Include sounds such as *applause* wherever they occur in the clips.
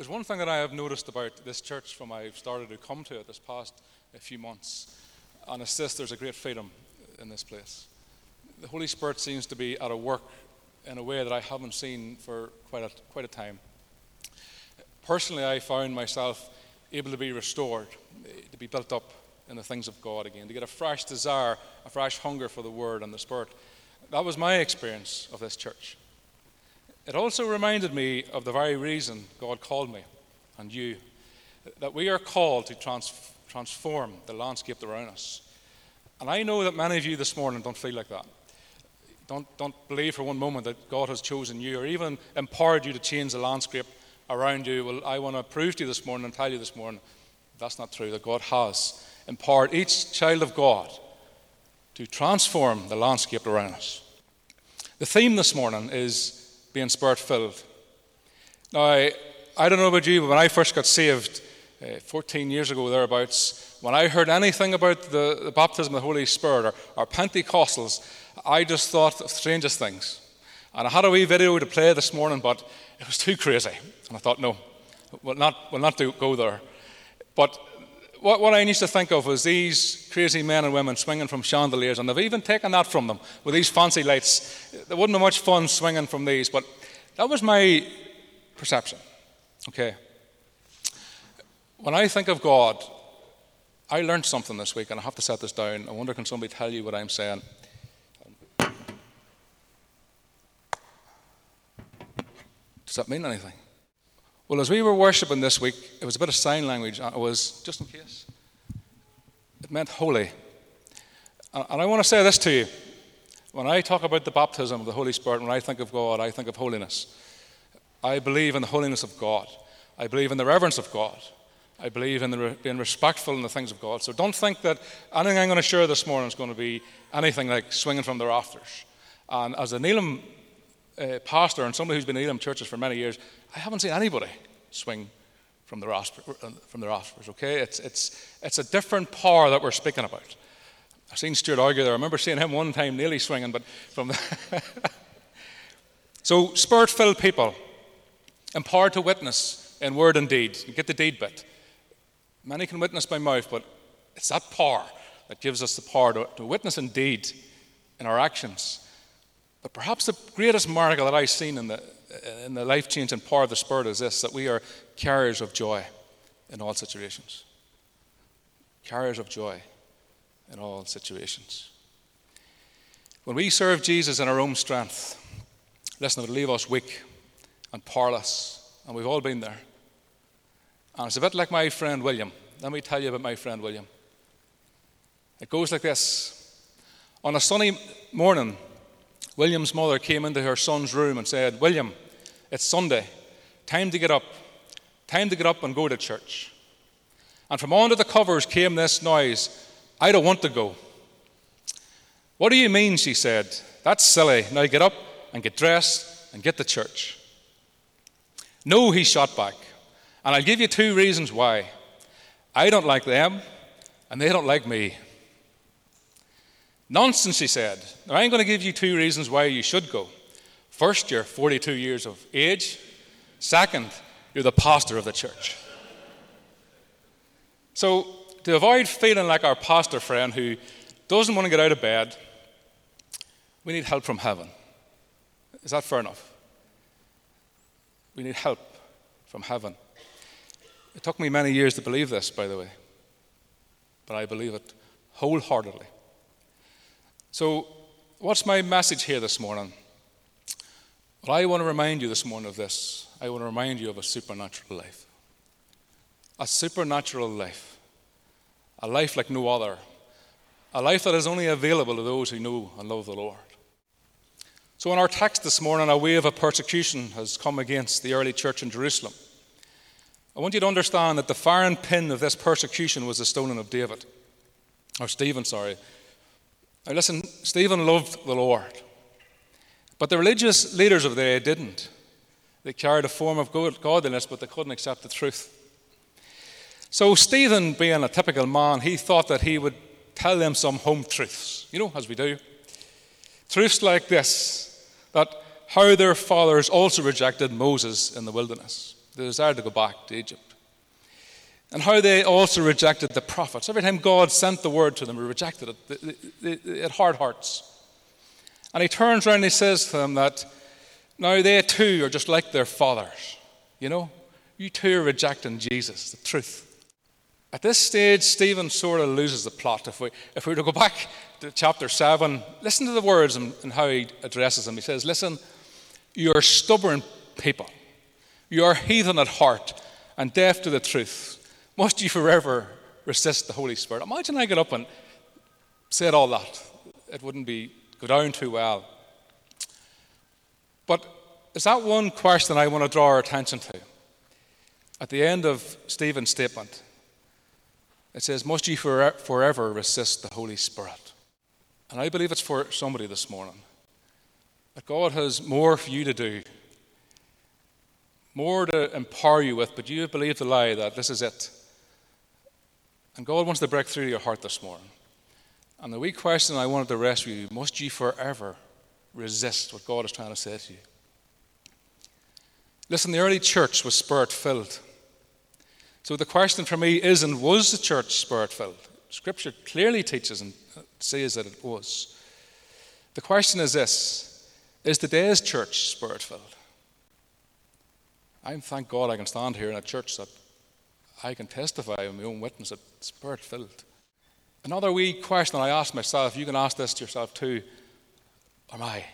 There's one thing that I have noticed about this church from I've started to come to it this past uh, few months, and it's this there's a great freedom in this place. The Holy Spirit seems to be at a work in a way that I haven't seen for quite a, quite a time. Personally, I found myself able to be restored, eh, to be built up in the things of God again, to get a fresh desire, a fresh hunger for the Word and the Spirit. That was my experience of this church. It also reminded me of the very reason God called me and you, that we are called to trans- transform the landscape around us. And I know that many of you this morning don't feel like that. Don't, don't believe for one moment that God has chosen you or even empowered you to change the landscape around you. Well, I want to prove to you this morning and tell you this morning that's not true, that God has empowered each child of God to transform the landscape around us. The theme this morning is being spirit filled. Now, I, don't know about you, but when I first got saved uh, 14 years ago, thereabouts, when I heard anything about the, the baptism of the Holy Spirit or, or Pentecostals, I just thought of strangest things. And I had a wee video to play this morning, but it was too crazy. And I thought, no, we'll not, we'll not do, go there. But what, what I used to think of was these crazy men and women swinging from chandeliers, and they've even taken that from them with these fancy lights. There wouldn't be much fun swinging from these, but that was my perception. Okay. When I think of God, I learned something this week, and I have to set this down. I wonder can somebody tell you what I'm saying? Does that mean anything? Well, as we were worshiping this week, it was a bit of sign language. It was, just in case, it meant holy. And I want to say this to you. When I talk about the baptism of the Holy Spirit, when I think of God, I think of holiness. I believe in the holiness of God. I believe in the reverence of God. I believe in re- being respectful in the things of God. So don't think that anything I'm going to share this morning is going to be anything like swinging from the rafters. And as an Elim uh, pastor and somebody who's been in Elim churches for many years, I haven't seen anybody swing from the, rafters, uh, from the rafters, okay? It's, it's, it's a different power that we're speaking about. I've seen Stuart argue there. I remember seeing him one time nearly swinging, but from the *laughs* So, spirit filled people, empowered to witness in word and deed. You get the deed bit. Many can witness by mouth, but it's that power that gives us the power to, to witness in deed in our actions. But perhaps the greatest miracle that I've seen in the, in the life changing power of the Spirit is this that we are carriers of joy in all situations. Carriers of joy in all situations. When we serve Jesus in our own strength, listen, it will leave us weak and powerless, and we've all been there. And it's a bit like my friend William. Let me tell you about my friend William. It goes like this On a sunny morning, William's mother came into her son's room and said, William, it's Sunday. Time to get up. Time to get up and go to church. And from under the covers came this noise I don't want to go. What do you mean? She said. That's silly. Now get up and get dressed and get to church. No, he shot back. And I'll give you two reasons why. I don't like them, and they don't like me. Nonsense, she said. Now, I'm going to give you two reasons why you should go. First, you're 42 years of age. Second, you're the pastor of the church. So, to avoid feeling like our pastor friend who doesn't want to get out of bed, we need help from heaven. Is that fair enough? We need help from heaven. It took me many years to believe this, by the way, but I believe it wholeheartedly. So, what's my message here this morning? Well, I want to remind you this morning of this. I want to remind you of a supernatural life. A supernatural life. A life like no other. A life that is only available to those who know and love the Lord. So, in our text this morning, a wave of persecution has come against the early church in Jerusalem. I want you to understand that the firing pin of this persecution was the stoning of David, or Stephen, sorry, now, listen, Stephen loved the Lord, but the religious leaders of the day didn't. They carried a form of godliness, but they couldn't accept the truth. So, Stephen, being a typical man, he thought that he would tell them some home truths, you know, as we do. Truths like this that how their fathers also rejected Moses in the wilderness. They desired to go back to Egypt. And how they also rejected the prophets. Every time God sent the word to them, they rejected it. Had hard hearts. And he turns around and he says to them that now they too are just like their fathers. You know, you too are rejecting Jesus, the truth. At this stage, Stephen sort of loses the plot. If we, if we were to go back to chapter 7, listen to the words and, and how he addresses them. He says, Listen, you are stubborn people. You are heathen at heart and deaf to the truth. Must you forever resist the Holy Spirit? Imagine I get up and said all that. It wouldn't be go down too well. But is that one question I want to draw our attention to? At the end of Stephen's statement, it says, Must you forever resist the Holy Spirit? And I believe it's for somebody this morning that God has more for you to do, more to empower you with, but you believe the lie that this is it. And God wants to break through your heart this morning. And the wee question I wanted to rescue you must you forever resist what God is trying to say to you? Listen, the early church was spirit filled. So the question for me is and was the church spirit filled? Scripture clearly teaches and uh, says that it was. The question is this Is today's church spirit filled? I thank God I can stand here in a church that I can testify in my own witness that spirit filled. Another wee question I ask myself, you can ask this to yourself too Am I?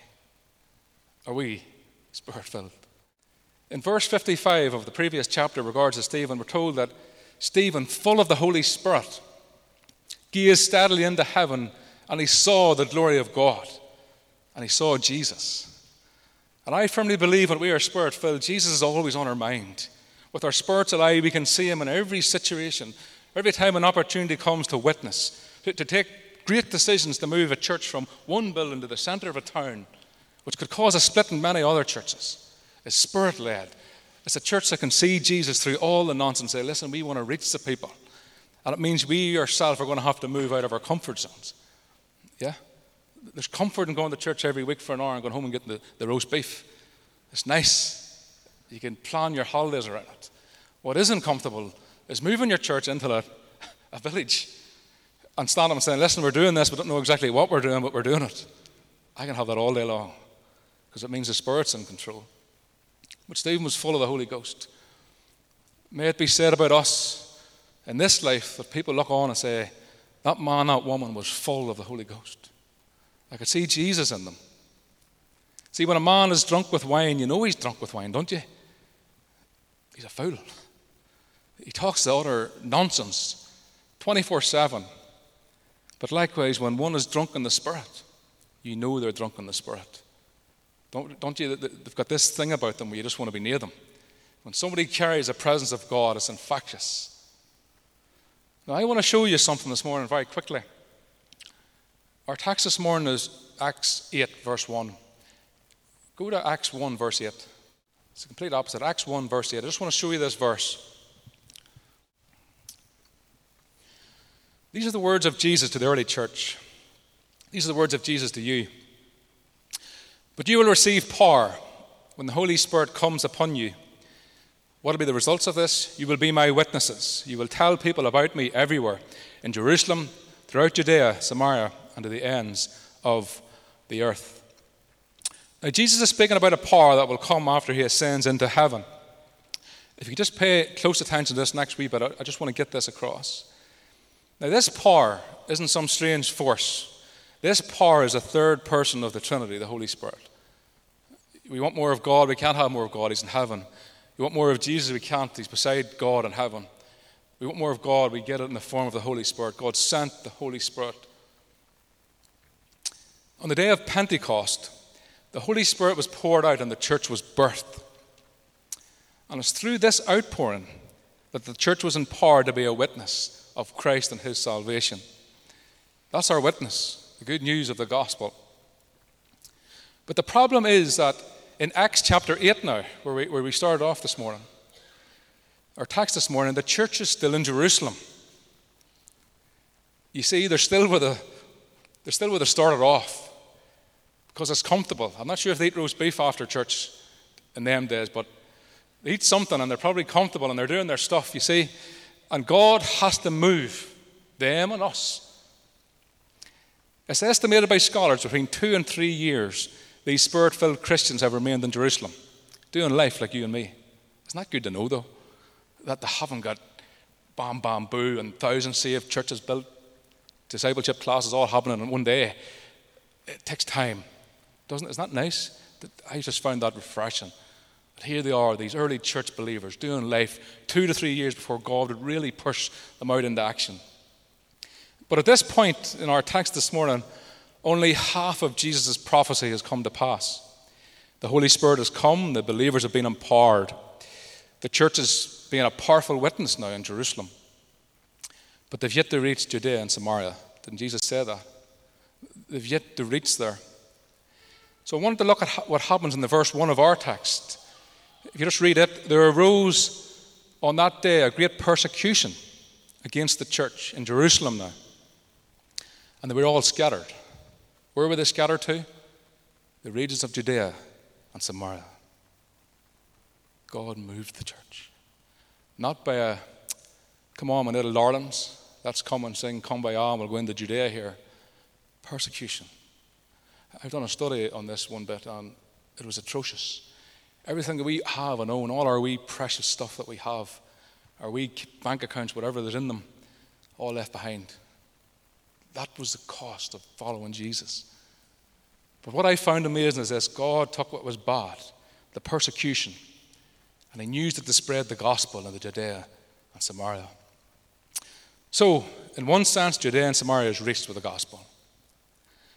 Are we spirit filled? In verse 55 of the previous chapter regards to Stephen, we're told that Stephen, full of the Holy Spirit, gazed steadily into heaven and he saw the glory of God and he saw Jesus. And I firmly believe when we are spirit filled, Jesus is always on our mind. With our spiritual eye, we can see him in every situation, every time an opportunity comes to witness, to, to take great decisions to move a church from one building to the center of a town, which could cause a split in many other churches is spirit led. It's a church that can see Jesus through all the nonsense and say, listen, we want to reach the people. And it means we ourselves are going to have to move out of our comfort zones. Yeah? There's comfort in going to church every week for an hour and going home and getting the, the roast beef. It's nice. You can plan your holidays around it. What isn't comfortable is moving your church into a, a village and standing and saying, listen, we're doing this, we don't know exactly what we're doing, but we're doing it. I can have that all day long because it means the Spirit's in control. But Stephen was full of the Holy Ghost. May it be said about us in this life that people look on and say, that man, that woman was full of the Holy Ghost. I could see Jesus in them. See, when a man is drunk with wine, you know he's drunk with wine, don't you? He's a fool. He talks the utter nonsense 24 7. But likewise, when one is drunk in the Spirit, you know they're drunk in the Spirit. Don't, don't you? They've got this thing about them where you just want to be near them. When somebody carries the presence of God, it's infectious. Now, I want to show you something this morning very quickly. Our text this morning is Acts 8, verse 1. Go to Acts 1, verse 8. It's the complete opposite. Acts 1, verse 8. I just want to show you this verse. These are the words of Jesus to the early church. These are the words of Jesus to you. But you will receive power when the Holy Spirit comes upon you. What will be the results of this? You will be my witnesses. You will tell people about me everywhere in Jerusalem, throughout Judea, Samaria, and to the ends of the earth. Now, Jesus is speaking about a power that will come after he ascends into heaven. If you just pay close attention to this next week, but I just want to get this across. Now, this power isn't some strange force. This power is a third person of the Trinity, the Holy Spirit. We want more of God, we can't have more of God, He's in heaven. We want more of Jesus, we can't, He's beside God in heaven. We want more of God, we get it in the form of the Holy Spirit. God sent the Holy Spirit. On the day of Pentecost, the Holy Spirit was poured out and the church was birthed. And it's through this outpouring that the church was empowered to be a witness of Christ and His salvation. That's our witness the good news of the gospel. But the problem is that in Acts chapter 8 now, where we, where we started off this morning, our text this morning, the church is still in Jerusalem. You see, they're still where the, they're still where they started off because it's comfortable. I'm not sure if they eat roast beef after church in them days, but They eat something and they're probably comfortable and they're doing their stuff, you see. And God has to move them and us. It's estimated by scholars between two and three years these spirit filled Christians have remained in Jerusalem, doing life like you and me. Isn't that good to know, though? That they haven't got bam, bam, boo, and thousands saved, churches built, discipleship classes all happening in one day. It takes time, doesn't? Isn't that nice? I just found that refreshing. But here they are, these early church believers, doing life two to three years before God would really push them out into action. But at this point in our text this morning, only half of Jesus' prophecy has come to pass. The Holy Spirit has come, the believers have been empowered. The church is being a powerful witness now in Jerusalem. But they've yet to reach Judea and Samaria. Didn't Jesus say that? They've yet to reach there. So I wanted to look at what happens in the verse 1 of our text. If you just read it, there arose on that day a great persecution against the church in Jerusalem now. And they were all scattered. Where were they scattered to? The regions of Judea and Samaria. God moved the church. Not by a, come on, my little darlings, let's come and sing Kumbaya we'll go into Judea here. Persecution. I've done a study on this one bit, and it was atrocious. Everything that we have and own, all our wee precious stuff that we have, our wee bank accounts, whatever there's in them, all left behind. That was the cost of following Jesus. But what I found amazing is this God took what was bad, the persecution, and He used it to spread the gospel into Judea and Samaria. So, in one sense, Judea and Samaria is reached with the gospel.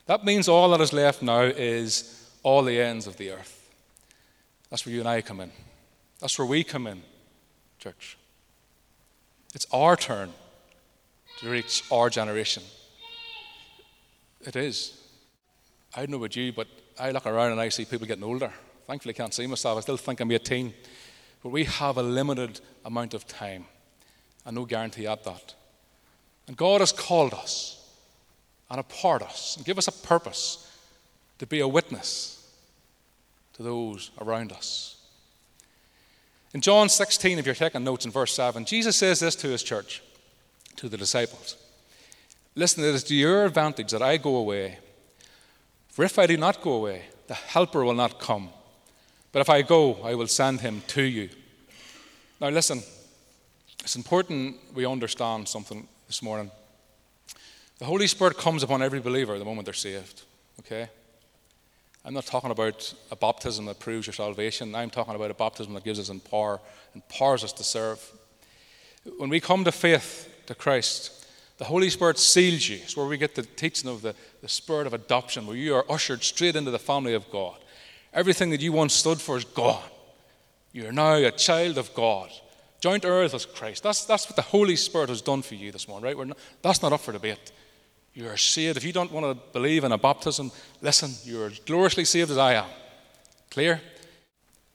That means all that is left now is all the ends of the earth. That's where you and I come in. That's where we come in, church. It's our turn to reach our generation. It is. I don't know about you, but I look around and I see people getting older. Thankfully, I can't see myself. I still think I'm 18. But we have a limited amount of time, and no guarantee at that. And God has called us and apart us and give us a purpose to be a witness to those around us. In John 16, if you're taking notes in verse 7, Jesus says this to his church, to the disciples. Listen, it is to your advantage that I go away. For if I do not go away, the Helper will not come. But if I go, I will send him to you. Now, listen, it's important we understand something this morning. The Holy Spirit comes upon every believer the moment they're saved, okay? I'm not talking about a baptism that proves your salvation. I'm talking about a baptism that gives us in power, empowers us to serve. When we come to faith to Christ, the Holy Spirit seals you. It's where we get the teaching of the, the spirit of adoption, where you are ushered straight into the family of God. Everything that you once stood for is gone. You're now a child of God, joint heirs with Christ. That's, that's what the Holy Spirit has done for you this morning, right? Not, that's not up for debate. You are saved. If you don't want to believe in a baptism, listen, you're as gloriously saved as I am. Clear?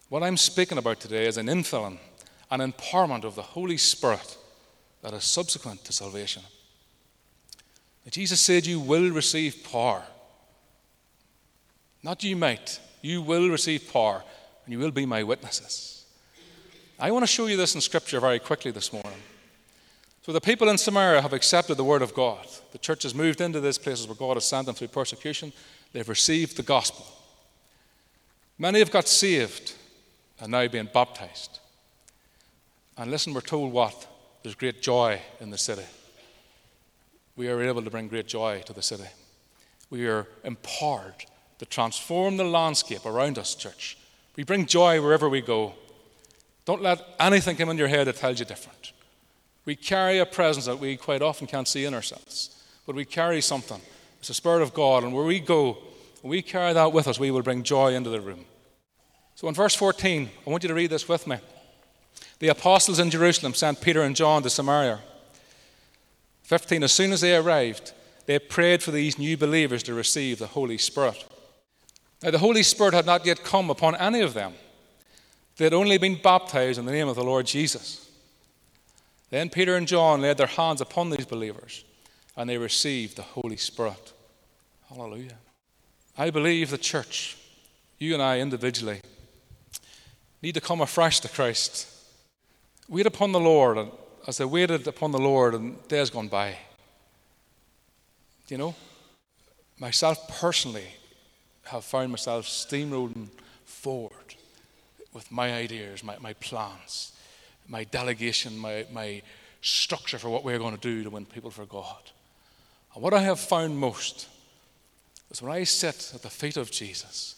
What I'm speaking about today is an infilling, an empowerment of the Holy Spirit that is subsequent to salvation. Jesus said, You will receive power. Not you might. You will receive power, and you will be my witnesses. I want to show you this in Scripture very quickly this morning. So, the people in Samaria have accepted the Word of God. The church has moved into these places where God has sent them through persecution. They've received the gospel. Many have got saved and now being baptized. And listen, we're told what? There's great joy in the city we are able to bring great joy to the city. We are empowered to transform the landscape around us, church. We bring joy wherever we go. Don't let anything come in your head that tells you different. We carry a presence that we quite often can't see in ourselves, but we carry something. It's the Spirit of God, and where we go, we carry that with us, we will bring joy into the room. So in verse 14, I want you to read this with me. The apostles in Jerusalem sent Peter and John to Samaria 15, as soon as they arrived, they prayed for these new believers to receive the Holy Spirit. Now, the Holy Spirit had not yet come upon any of them, they had only been baptized in the name of the Lord Jesus. Then Peter and John laid their hands upon these believers, and they received the Holy Spirit. Hallelujah. I believe the church, you and I individually, need to come afresh to Christ. Wait upon the Lord, and as they waited upon the Lord, and days gone by. You know, myself personally have found myself steamrolling forward with my ideas, my, my plans, my delegation, my, my structure for what we're going to do to win people for God. And what I have found most is when I sit at the feet of Jesus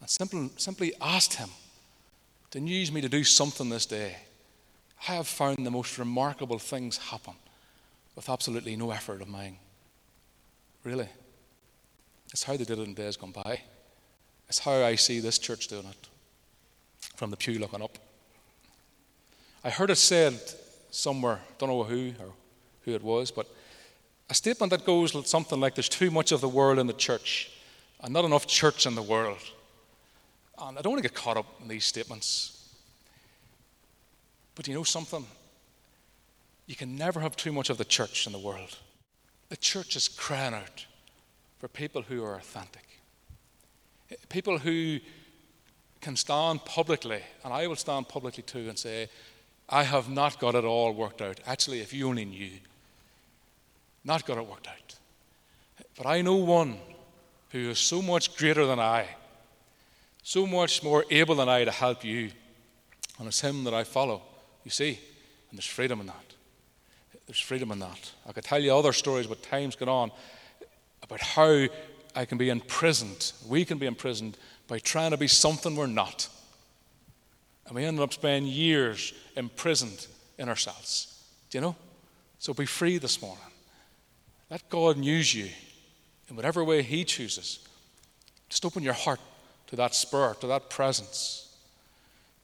and simply, simply asked Him to use me to do something this day, I have found the most remarkable things happen with absolutely no effort of mine. Really. It's how they did it in days gone by. It's how I see this church doing it from the pew looking up. I heard it said somewhere, don't know who or who it was, but a statement that goes something like there's too much of the world in the church and not enough church in the world. And I don't want to get caught up in these statements. But you know something? You can never have too much of the church in the world. The church is crying out for people who are authentic, people who can stand publicly, and I will stand publicly too, and say, I have not got it all worked out. Actually, if you only knew, not got it worked out. But I know one who is so much greater than I, so much more able than I to help you, and it's him that I follow. You see, and there's freedom in that. There's freedom in that. I could tell you other stories, but time's gone on about how I can be imprisoned, we can be imprisoned by trying to be something we're not. And we ended up spending years imprisoned in ourselves. Do you know? So be free this morning. Let God use you in whatever way He chooses. Just open your heart to that spirit, to that presence.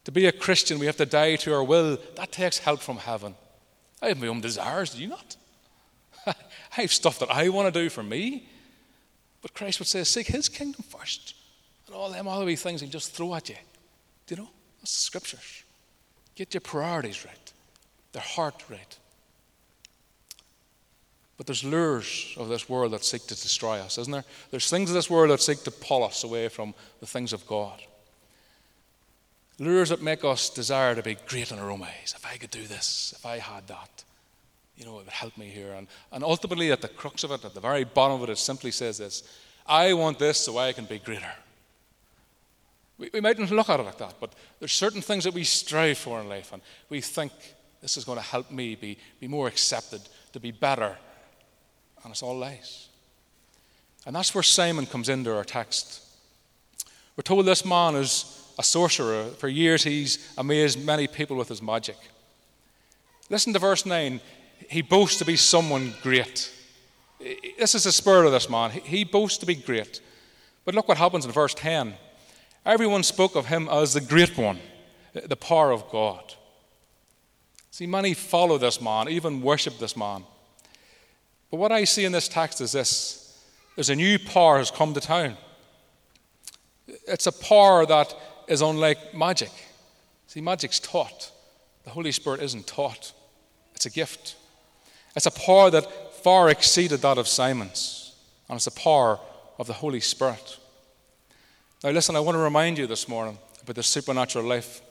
To be a Christian, we have to die to our will. That takes help from heaven. I have my own desires, do you not? *laughs* I have stuff that I want to do for me. But Christ would say, Seek His kingdom first. And all them other wee things He'll just throw at you. Do you know? That's the scriptures. Get your priorities right, their heart right. But there's lures of this world that seek to destroy us, isn't there? There's things of this world that seek to pull us away from the things of God. Lures that make us desire to be great in our own eyes. If I could do this, if I had that, you know, it would help me here. And, and ultimately, at the crux of it, at the very bottom of it, it simply says this I want this so I can be greater. We, we mightn't look at it like that, but there's certain things that we strive for in life, and we think this is going to help me be, be more accepted, to be better. And it's all lies. And that's where Simon comes into our text. We're told this man is a sorcerer. For years, he's amazed many people with his magic. Listen to verse 9. He boasts to be someone great. This is the spirit of this man. He boasts to be great. But look what happens in verse 10. Everyone spoke of him as the great one, the power of God. See, many follow this man, even worship this man. But what I see in this text is this there's a new power has come to town. It's a power that is unlike magic. See, magic's taught, the Holy Spirit isn't taught, it's a gift. It's a power that far exceeded that of Simon's, and it's the power of the Holy Spirit. Now, listen, I want to remind you this morning about the supernatural life.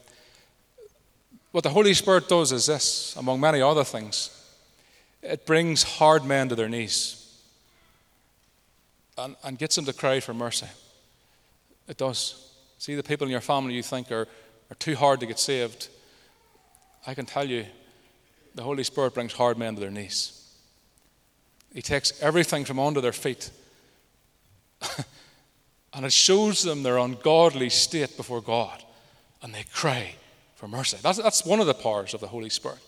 What the Holy Spirit does is this, among many other things it brings hard men to their knees and, and gets them to cry for mercy. It does. See, the people in your family you think are, are too hard to get saved. I can tell you, the Holy Spirit brings hard men to their knees. He takes everything from under their feet *laughs* And it shows them their ungodly state before God. And they cry for mercy. That's, that's one of the powers of the Holy Spirit.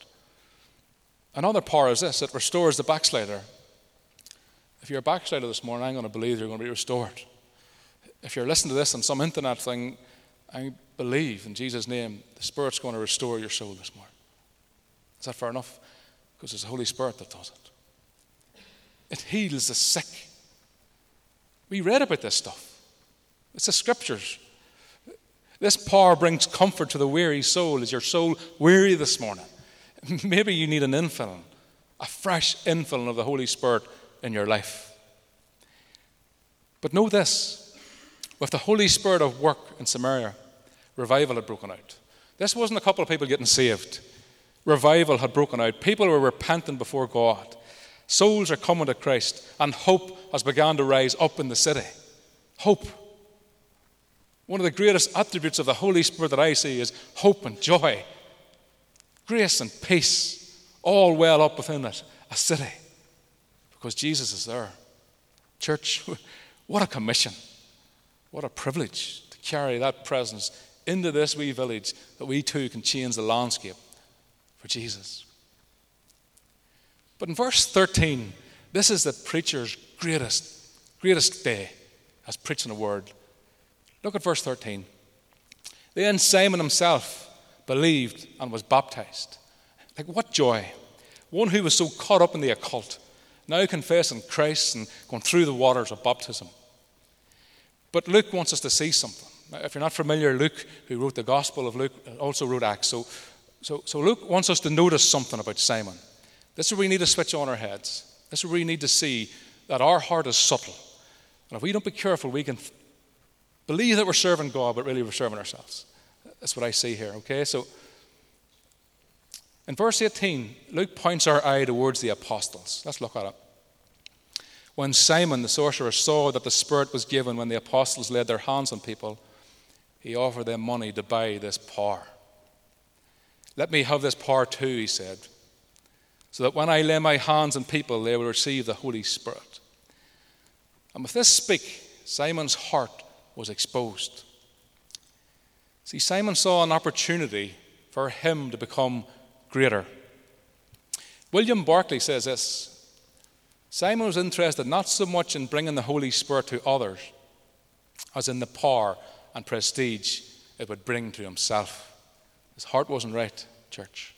Another power is this it restores the backslider. If you're a backslider this morning, I'm going to believe you're going to be restored. If you're listening to this on some internet thing, I believe in Jesus' name, the Spirit's going to restore your soul this morning. Is that fair enough? Because it's the Holy Spirit that does it. It heals the sick. We read about this stuff. It's the scriptures. This power brings comfort to the weary soul. Is your soul weary this morning? *laughs* Maybe you need an infilling, a fresh infilling of the Holy Spirit in your life. But know this with the Holy Spirit of work in Samaria, revival had broken out. This wasn't a couple of people getting saved. Revival had broken out. People were repenting before God. Souls are coming to Christ, and hope has begun to rise up in the city. Hope. One of the greatest attributes of the Holy Spirit that I see is hope and joy, grace and peace, all well up within it, a city, because Jesus is there. Church, *laughs* what a commission, what a privilege to carry that presence into this wee village that we too can change the landscape for Jesus. But in verse 13, this is the preacher's greatest, greatest day as preaching a word. Look at verse 13. Then Simon himself believed and was baptized. Like, what joy! One who was so caught up in the occult, now confessing Christ and going through the waters of baptism. But Luke wants us to see something. Now, if you're not familiar, Luke, who wrote the Gospel of Luke, also wrote Acts. So so, so Luke wants us to notice something about Simon. This is where we need to switch on our heads. This is where we need to see that our heart is subtle. And if we don't be careful, we can believe that we're serving God, but really we're serving ourselves. That's what I see here, okay? So in verse 18, Luke points our eye towards the apostles. Let's look at it. When Simon the sorcerer saw that the Spirit was given when the apostles laid their hands on people, he offered them money to buy this power. Let me have this power too, he said, so that when I lay my hands on people, they will receive the Holy Spirit. And with this speak, Simon's heart was exposed. See, Simon saw an opportunity for him to become greater. William Barclay says this Simon was interested not so much in bringing the Holy Spirit to others as in the power and prestige it would bring to himself. His heart wasn't right, church.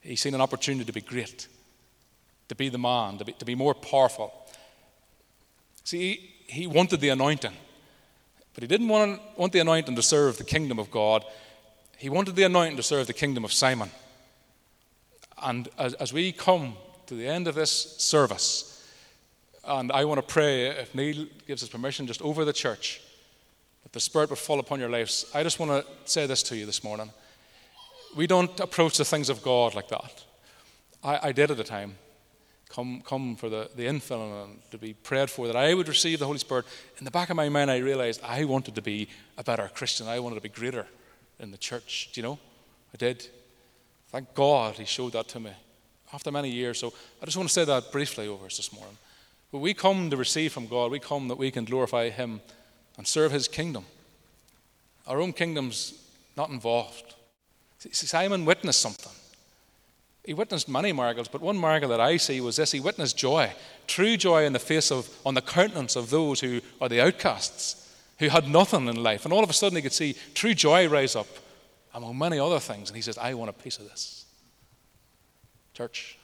He seen an opportunity to be great, to be the man, to be, to be more powerful. See, he, he wanted the anointing, but he didn't want, want the anointing to serve the kingdom of God. He wanted the anointing to serve the kingdom of Simon. And as, as we come to the end of this service, and I want to pray, if Neil gives us permission, just over the church, that the Spirit would fall upon your lives. I just want to say this to you this morning we don't approach the things of God like that. I, I did at the time. Come, come for the, the infilling and to be prayed for, that I would receive the Holy Spirit. In the back of my mind, I realized I wanted to be a better Christian. I wanted to be greater in the church. Do you know? I did. Thank God He showed that to me after many years. So I just want to say that briefly over us this morning. But we come to receive from God, we come that we can glorify Him and serve His kingdom. Our own kingdom's not involved. Simon witnessed something. He witnessed many miracles, but one miracle that I see was this: he witnessed joy, true joy in the face of, on the countenance of those who are the outcasts, who had nothing in life. And all of a sudden he could see true joy rise up among many other things. And he says, I want a piece of this. Church,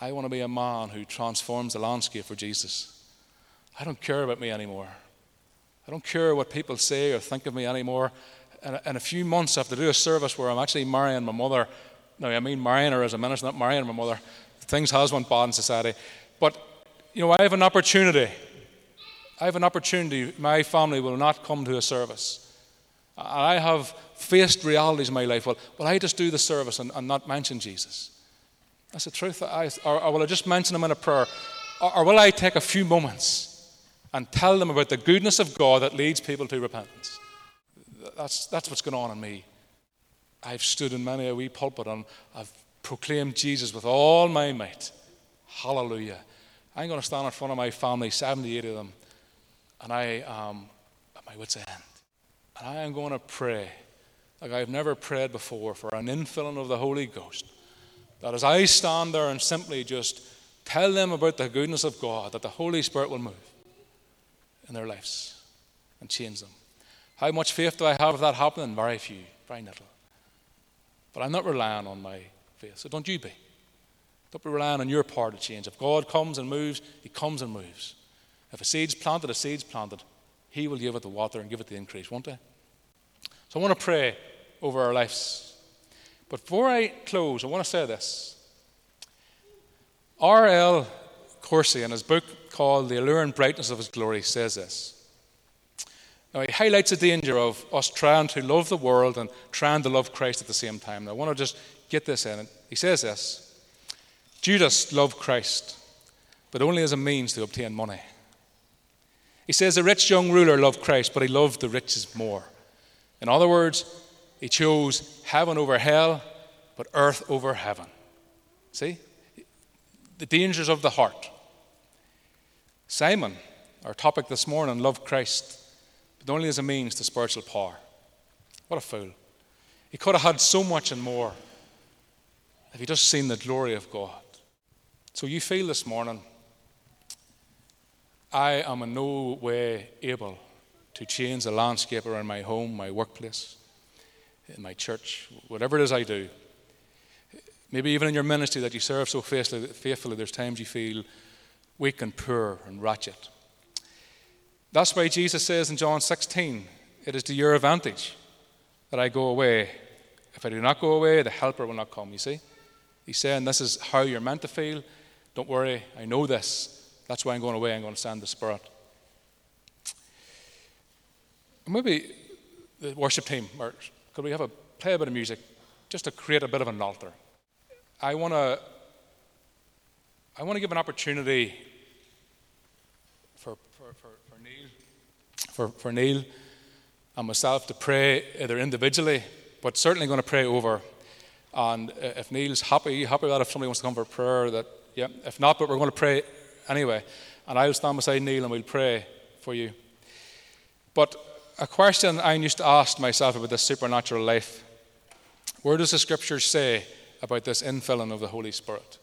I want to be a man who transforms the landscape for Jesus. I don't care about me anymore. I don't care what people say or think of me anymore in a, in a few months, I have to do a service where I'm actually marrying my mother. Now, I mean marrying her as a minister, not marrying my mother. Things has went bad in society. But, you know, I have an opportunity. I have an opportunity. My family will not come to a service. I have faced realities in my life. Well, will I just do the service and, and not mention Jesus? That's the truth. I, or, or, will I just mention him in a prayer? Or, or will I take a few moments and tell them about the goodness of God that leads people to repentance? that's, that's what's going on in me. I've stood in many a wee pulpit and I've proclaimed Jesus with all my might. Hallelujah. I'm going to stand in front of my family, 78 of them, and I am at my wits' end. And I am going to pray like I've never prayed before for an infilling of the Holy Ghost. That as I stand there and simply just tell them about the goodness of God, that the Holy Spirit will move in their lives and change them. How much faith do I have of that happening? Very few, very little. But I'm not relying on my faith, so don't you be. Don't be relying on your part to change. If God comes and moves, He comes and moves. If a seed's planted, a seed's planted. He will give it the water and give it the increase, won't He? So I want to pray over our lives. But before I close, I want to say this. R.L. Coursey, in his book called The Allure and Brightness of His Glory, says this Now, he highlights the danger of us trying to love the world and trying to love Christ at the same time. Now, I want to just get this in. He says this Judas loved Christ, but only as a means to obtain money. He says the rich young ruler loved Christ, but he loved the riches more. In other words, he chose heaven over hell, but earth over heaven. See? The dangers of the heart. Simon, our topic this morning, loved Christ, but only as a means to spiritual power. What a fool. He could have had so much and more if he just seen the glory of God. So you feel this morning, I am in no way able to change the landscape around my home, my workplace, in my church, whatever it is I do. Maybe even in your ministry that you serve so faithfully, there's times you feel weak and poor and ratchet. That's why Jesus says in John 16, It is to your advantage that I go away. If I do not go away, the helper will not come. You see? He's saying this is how you're meant to feel. Don't worry, I know this. That's why I'm going away. I'm going to send the Spirit. Maybe the worship team, or could we have a play a bit of music just to create a bit of an altar? I want to. I want to give an opportunity for, for, for, for for Neil and myself to pray either individually, but certainly going to pray over. And uh, if Neil's happy, happy that if somebody wants to come for prayer, that yeah. If not, but we're going to pray anyway. And I'll stand beside Neil and we'll pray for you. But a question I used to ask myself about this supernatural life where does the scripture say about this infilling of the Holy Spirit?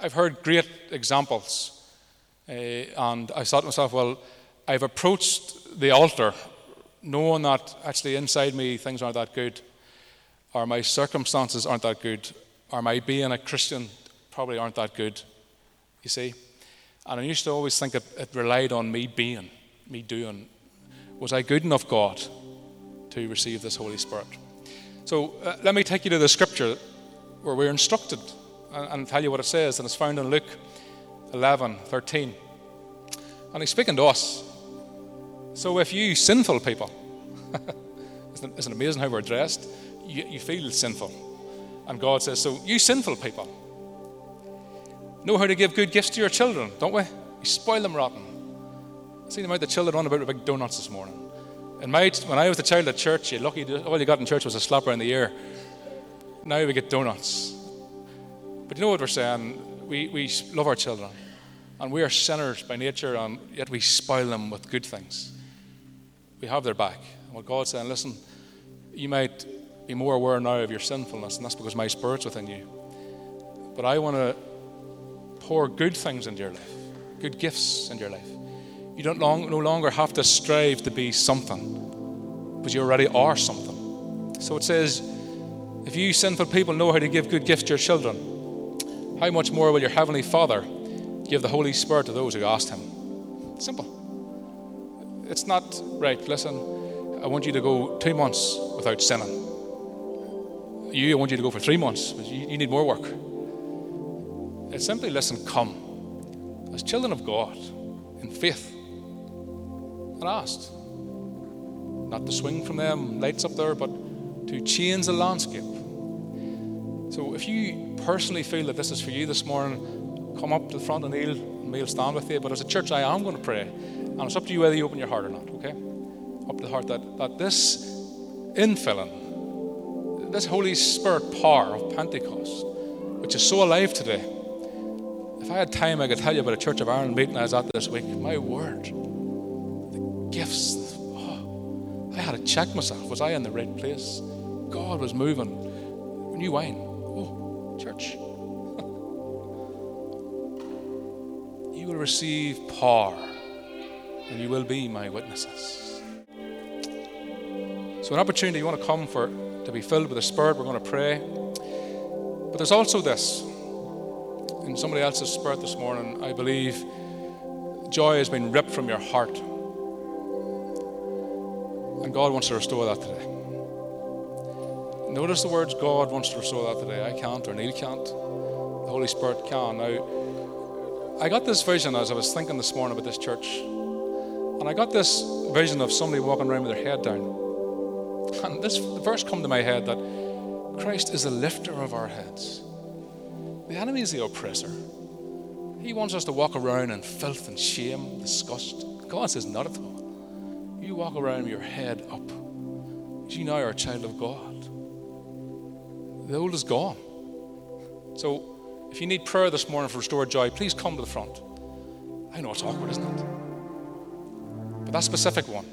I've heard great examples uh, and I thought to myself, well, I've approached the altar knowing that actually inside me things aren't that good, or my circumstances aren't that good, or my being a Christian probably aren't that good, you see. And I used to always think it, it relied on me being, me doing. Was I good enough, God, to receive this Holy Spirit? So uh, let me take you to the scripture where we're instructed and, and tell you what it says, and it's found in Luke 11, 13. And he's speaking to us. So if you sinful people, *laughs* isn't, it, isn't it amazing how we're dressed? You, you feel sinful. And God says, So you sinful people, know how to give good gifts to your children, don't we? You spoil them rotten. I seen the amount of children run about with big donuts this morning. And my, when I was a child at church, you lucky all you got in church was a slapper in the ear. Now we get donuts. But you know what we're saying? We, we love our children. And we are sinners by nature, and yet we spoil them with good things. We have their back. And what God's saying, listen, you might be more aware now of your sinfulness, and that's because my spirit's within you. But I want to pour good things into your life, good gifts into your life. You don't long, no longer have to strive to be something, but you already are something. So it says, if you sinful people know how to give good gifts to your children, how much more will your heavenly Father give the Holy Spirit to those who ask Him. Simple. It's not, right, listen, I want you to go two months without sinning. You, I want you to go for three months, you, you need more work. It's simply, listen, come as children of God in faith and asked. Not to swing from them lights up there, but to change the landscape. So if you personally feel that this is for you this morning, come up to the front and Neil, and we'll stand with you. But as a church, I am going to pray. And it's up to you whether you open your heart or not, okay? Up to the heart that, that this infilling, this Holy Spirit power of Pentecost, which is so alive today, if I had time, I could tell you about a Church of Ireland meeting I was at this week. My word, the gifts. Oh, I had to check myself. Was I in the right place? God was moving. New wine. Oh, church. *laughs* you will receive power and you will be my witnesses. So, an opportunity you want to come for to be filled with the Spirit, we're going to pray. But there's also this in somebody else's spirit this morning, I believe joy has been ripped from your heart. And God wants to restore that today. Notice the words God wants to restore that today. I can't, or Neil can't. The Holy Spirit can. Now, I got this vision as I was thinking this morning about this church. And I got this vision of somebody walking around with their head down. And this verse come to my head that Christ is the lifter of our heads. The enemy is the oppressor. He wants us to walk around in filth and shame, disgust. God says, not at all. You walk around with your head up. You now are a child of God. The old is gone. So if you need prayer this morning for restored joy, please come to the front. I know it's awkward, isn't it? But that specific one,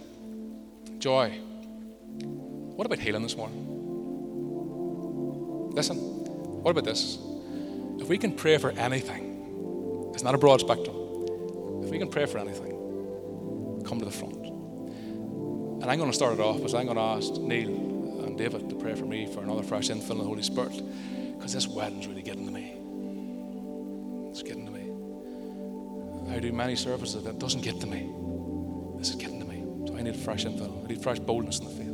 joy. What about healing this morning? Listen, what about this? If we can pray for anything, it's not a broad spectrum. If we can pray for anything, come to the front. And I'm going to start it off because I'm going to ask Neil and David to pray for me for another fresh infill in the Holy Spirit because this wedding's really getting to me. It's getting to me. I do many services that doesn't get to me. This is getting to me. So I need fresh infill. I need fresh boldness in the faith.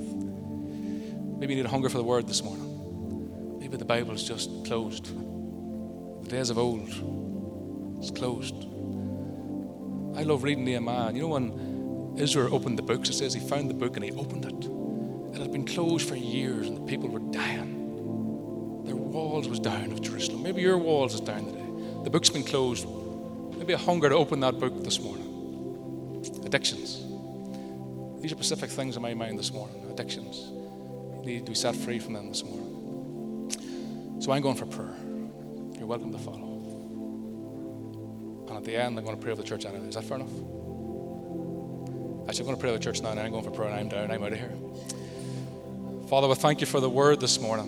Maybe you need a hunger for the word this morning. Maybe the Bible is just closed. The days of old, it's closed. I love reading Nehemiah. You know when Ezra opened the books, it says he found the book and he opened it. It had been closed for years and the people were dying. Their walls was down of Jerusalem. Maybe your walls is down today. The book's been closed. Maybe a hunger to open that book this morning. Addictions. These are specific things in my mind this morning. Addictions. You need to be set free from them this morning. So I'm going for prayer. You're welcome to follow. And at the end, I'm going to pray for the church anyway. Is that fair enough? Actually, I'm going to pray for the church now, and I'm going for prayer, and I'm down, I'm out of here. Father, we thank you for the word this morning.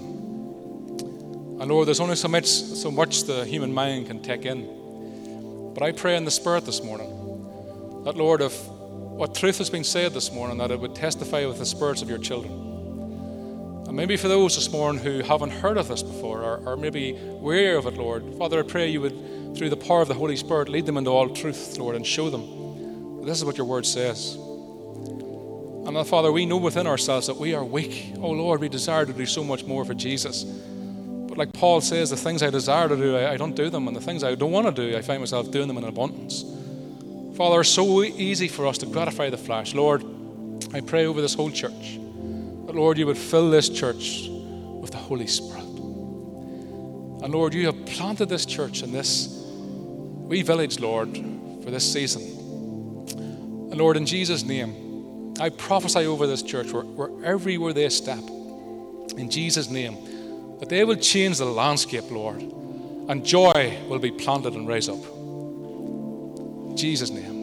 And Lord, there's only so much, so much the human mind can take in. But I pray in the Spirit this morning that, Lord, if what truth has been said this morning, that it would testify with the spirits of your children. And maybe for those this morning who haven't heard of this before or, or maybe weary of it, Lord, Father, I pray you would, through the power of the Holy Spirit, lead them into all truth, Lord, and show them this is what your word says. And that, Father, we know within ourselves that we are weak. Oh, Lord, we desire to do so much more for Jesus. But like Paul says, the things I desire to do, I, I don't do them. And the things I don't want to do, I find myself doing them in abundance. Father, it's so easy for us to gratify the flesh. Lord, I pray over this whole church that, Lord, you would fill this church with the Holy Spirit. And Lord, you have planted this church in this wee village, Lord, for this season. And Lord, in Jesus' name, I prophesy over this church where, where everywhere they step, in Jesus' name, that they will change the landscape, Lord, and joy will be planted and raised up. Jesus' name.